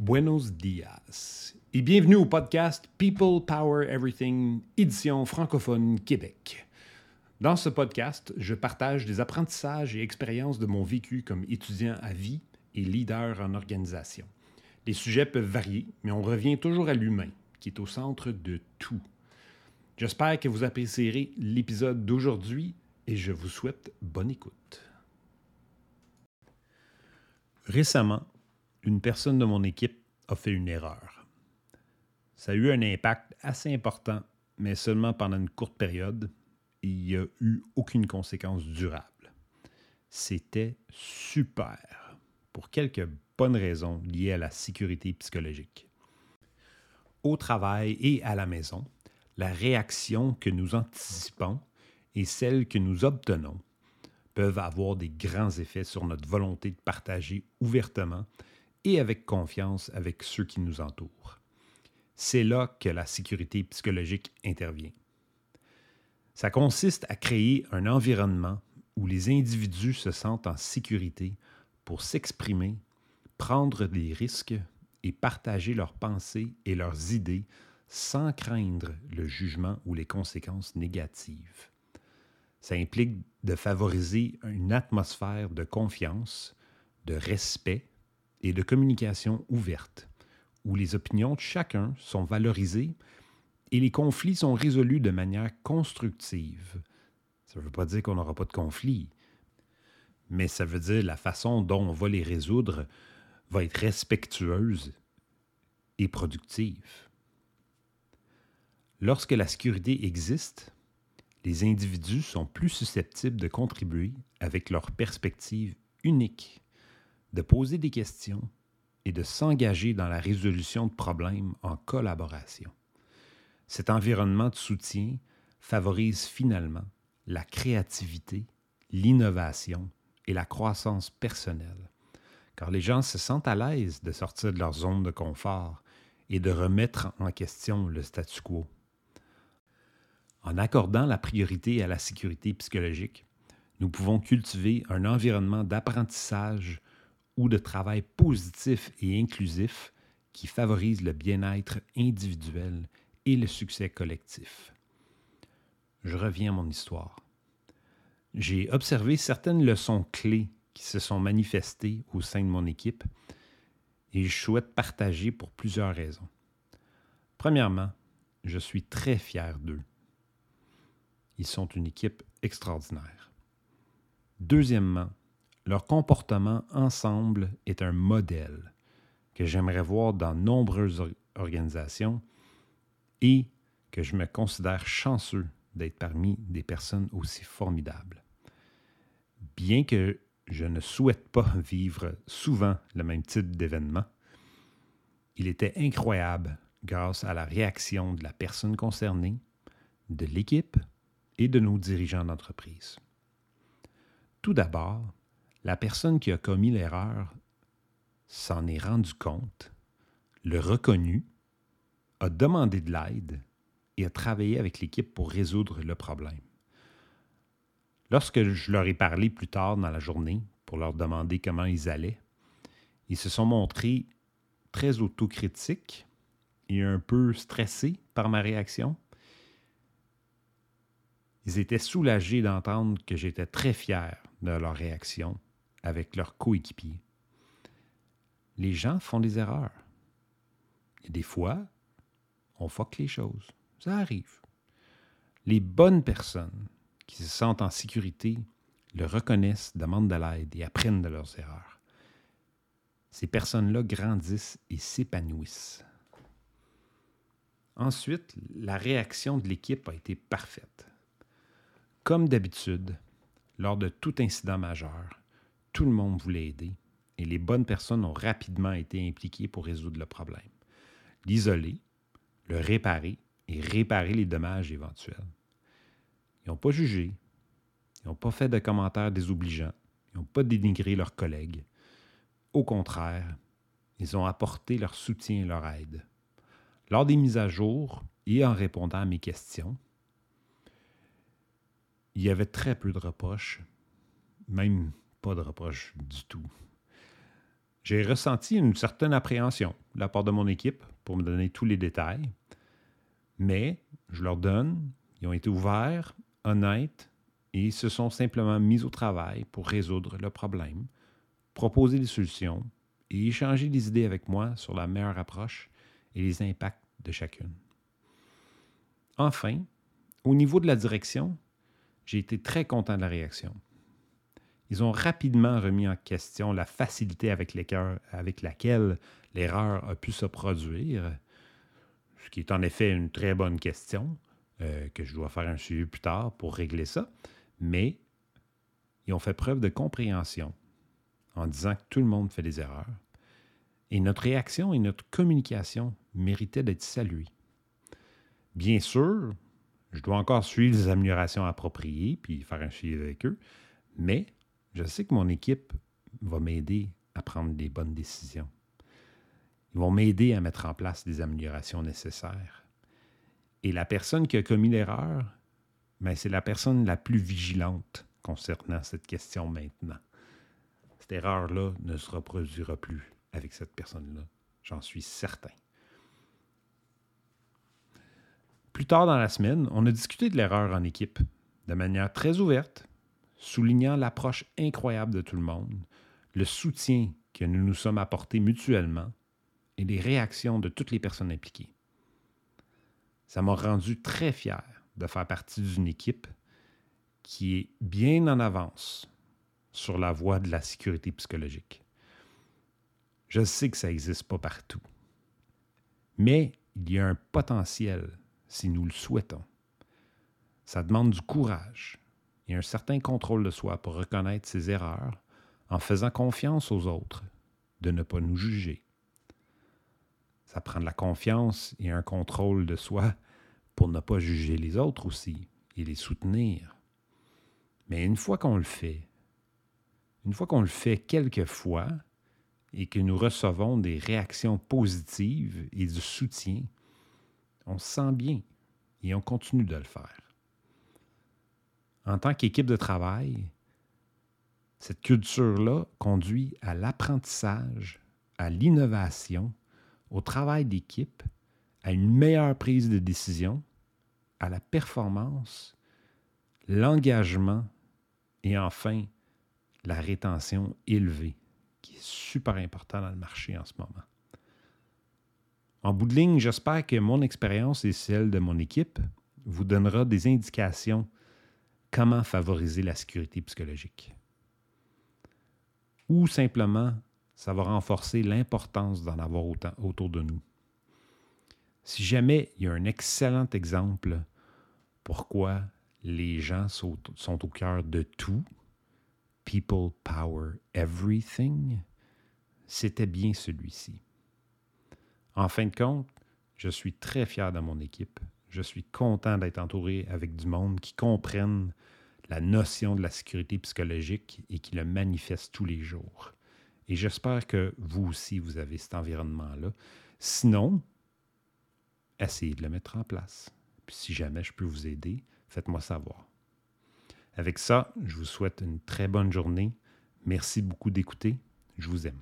Buenos dias et bienvenue au podcast People Power Everything, édition francophone Québec. Dans ce podcast, je partage des apprentissages et expériences de mon vécu comme étudiant à vie et leader en organisation. Les sujets peuvent varier, mais on revient toujours à l'humain, qui est au centre de tout. J'espère que vous apprécierez l'épisode d'aujourd'hui et je vous souhaite bonne écoute. Récemment, une personne de mon équipe a fait une erreur. Ça a eu un impact assez important, mais seulement pendant une courte période. il n'y a eu aucune conséquence durable. C'était super, pour quelques bonnes raisons liées à la sécurité psychologique. Au travail et à la maison, la réaction que nous anticipons et celle que nous obtenons peuvent avoir des grands effets sur notre volonté de partager ouvertement et avec confiance avec ceux qui nous entourent. C'est là que la sécurité psychologique intervient. Ça consiste à créer un environnement où les individus se sentent en sécurité pour s'exprimer, prendre des risques et partager leurs pensées et leurs idées sans craindre le jugement ou les conséquences négatives. Ça implique de favoriser une atmosphère de confiance, de respect et de communication ouverte, où les opinions de chacun sont valorisées et les conflits sont résolus de manière constructive. Ça ne veut pas dire qu'on n'aura pas de conflits, mais ça veut dire la façon dont on va les résoudre va être respectueuse et productive. Lorsque la sécurité existe, les individus sont plus susceptibles de contribuer avec leur perspective unique, de poser des questions et de s'engager dans la résolution de problèmes en collaboration. Cet environnement de soutien favorise finalement la créativité, l'innovation et la croissance personnelle, car les gens se sentent à l'aise de sortir de leur zone de confort et de remettre en question le statu quo. En accordant la priorité à la sécurité psychologique, nous pouvons cultiver un environnement d'apprentissage ou de travail positif et inclusif qui favorise le bien-être individuel et le succès collectif. Je reviens à mon histoire. J'ai observé certaines leçons clés qui se sont manifestées au sein de mon équipe et je souhaite partager pour plusieurs raisons. Premièrement, je suis très fier d'eux. Ils sont une équipe extraordinaire. Deuxièmement, leur comportement ensemble est un modèle que j'aimerais voir dans nombreuses organisations et que je me considère chanceux d'être parmi des personnes aussi formidables. Bien que je ne souhaite pas vivre souvent le même type d'événement, il était incroyable grâce à la réaction de la personne concernée, de l'équipe et de nos dirigeants d'entreprise. Tout d'abord, la personne qui a commis l'erreur s'en est rendu compte, le reconnu, a demandé de l'aide et a travaillé avec l'équipe pour résoudre le problème. Lorsque je leur ai parlé plus tard dans la journée pour leur demander comment ils allaient, ils se sont montrés très autocritiques et un peu stressés par ma réaction ils étaient soulagés d'entendre que j'étais très fier de leur réaction avec leurs coéquipiers. Les gens font des erreurs. Et des fois, on fuck les choses. Ça arrive. Les bonnes personnes qui se sentent en sécurité le reconnaissent, demandent de l'aide et apprennent de leurs erreurs. Ces personnes-là grandissent et s'épanouissent. Ensuite, la réaction de l'équipe a été parfaite. Comme d'habitude, lors de tout incident majeur, tout le monde voulait aider et les bonnes personnes ont rapidement été impliquées pour résoudre le problème, l'isoler, le réparer et réparer les dommages éventuels. Ils n'ont pas jugé, ils n'ont pas fait de commentaires désobligeants, ils n'ont pas dénigré leurs collègues. Au contraire, ils ont apporté leur soutien et leur aide. Lors des mises à jour et en répondant à mes questions, il y avait très peu de reproches, même pas de reproches du tout. J'ai ressenti une certaine appréhension de la part de mon équipe pour me donner tous les détails, mais je leur donne, ils ont été ouverts, honnêtes, et ils se sont simplement mis au travail pour résoudre le problème, proposer des solutions et échanger des idées avec moi sur la meilleure approche et les impacts de chacune. Enfin, au niveau de la direction, j'ai été très content de la réaction. Ils ont rapidement remis en question la facilité avec, laquelle l'erreur a pu se produire, ce qui est en effet une très bonne question, euh, que je dois faire un suivi plus tard pour régler ça, mais ils ont fait preuve de compréhension en disant que tout le monde fait des erreurs. Et notre réaction et notre communication méritaient d'être saluées. Bien sûr, je dois encore suivre les améliorations appropriées puis faire un suivi avec eux, mais je sais que mon équipe va m'aider à prendre des bonnes décisions. Ils vont m'aider à mettre en place des améliorations nécessaires. Et la personne qui a commis l'erreur, ben, c'est la personne la plus vigilante concernant cette question maintenant. Cette erreur-là ne se reproduira plus avec cette personne-là. J'en suis certain. Plus tard dans la semaine, on a discuté de l'erreur en équipe de manière très ouverte, soulignant l'approche incroyable de tout le monde, le soutien que nous nous sommes apportés mutuellement et les réactions de toutes les personnes impliquées. Ça m'a rendu très fier de faire partie d'une équipe qui est bien en avance sur la voie de la sécurité psychologique. Je sais que ça n'existe pas partout, mais il y a un potentiel si nous le souhaitons. Ça demande du courage et un certain contrôle de soi pour reconnaître ses erreurs en faisant confiance aux autres de ne pas nous juger. Ça prend de la confiance et un contrôle de soi pour ne pas juger les autres aussi et les soutenir. Mais une fois qu'on le fait, une fois qu'on le fait quelques fois et que nous recevons des réactions positives et du soutien, on se sent bien et on continue de le faire. En tant qu'équipe de travail, cette culture-là conduit à l'apprentissage, à l'innovation, au travail d'équipe, à une meilleure prise de décision, à la performance, l'engagement et enfin la rétention élevée, qui est super important dans le marché en ce moment. En bout de ligne, j'espère que mon expérience et celle de mon équipe vous donnera des indications comment favoriser la sécurité psychologique. Ou simplement, ça va renforcer l'importance d'en avoir autant autour de nous. Si jamais il y a un excellent exemple pourquoi les gens sont, sont au cœur de tout, people power everything, c'était bien celui-ci. En fin de compte, je suis très fier de mon équipe. Je suis content d'être entouré avec du monde qui comprennent la notion de la sécurité psychologique et qui le manifeste tous les jours. Et j'espère que vous aussi, vous avez cet environnement-là. Sinon, essayez de le mettre en place. Puis si jamais je peux vous aider, faites-moi savoir. Avec ça, je vous souhaite une très bonne journée. Merci beaucoup d'écouter. Je vous aime.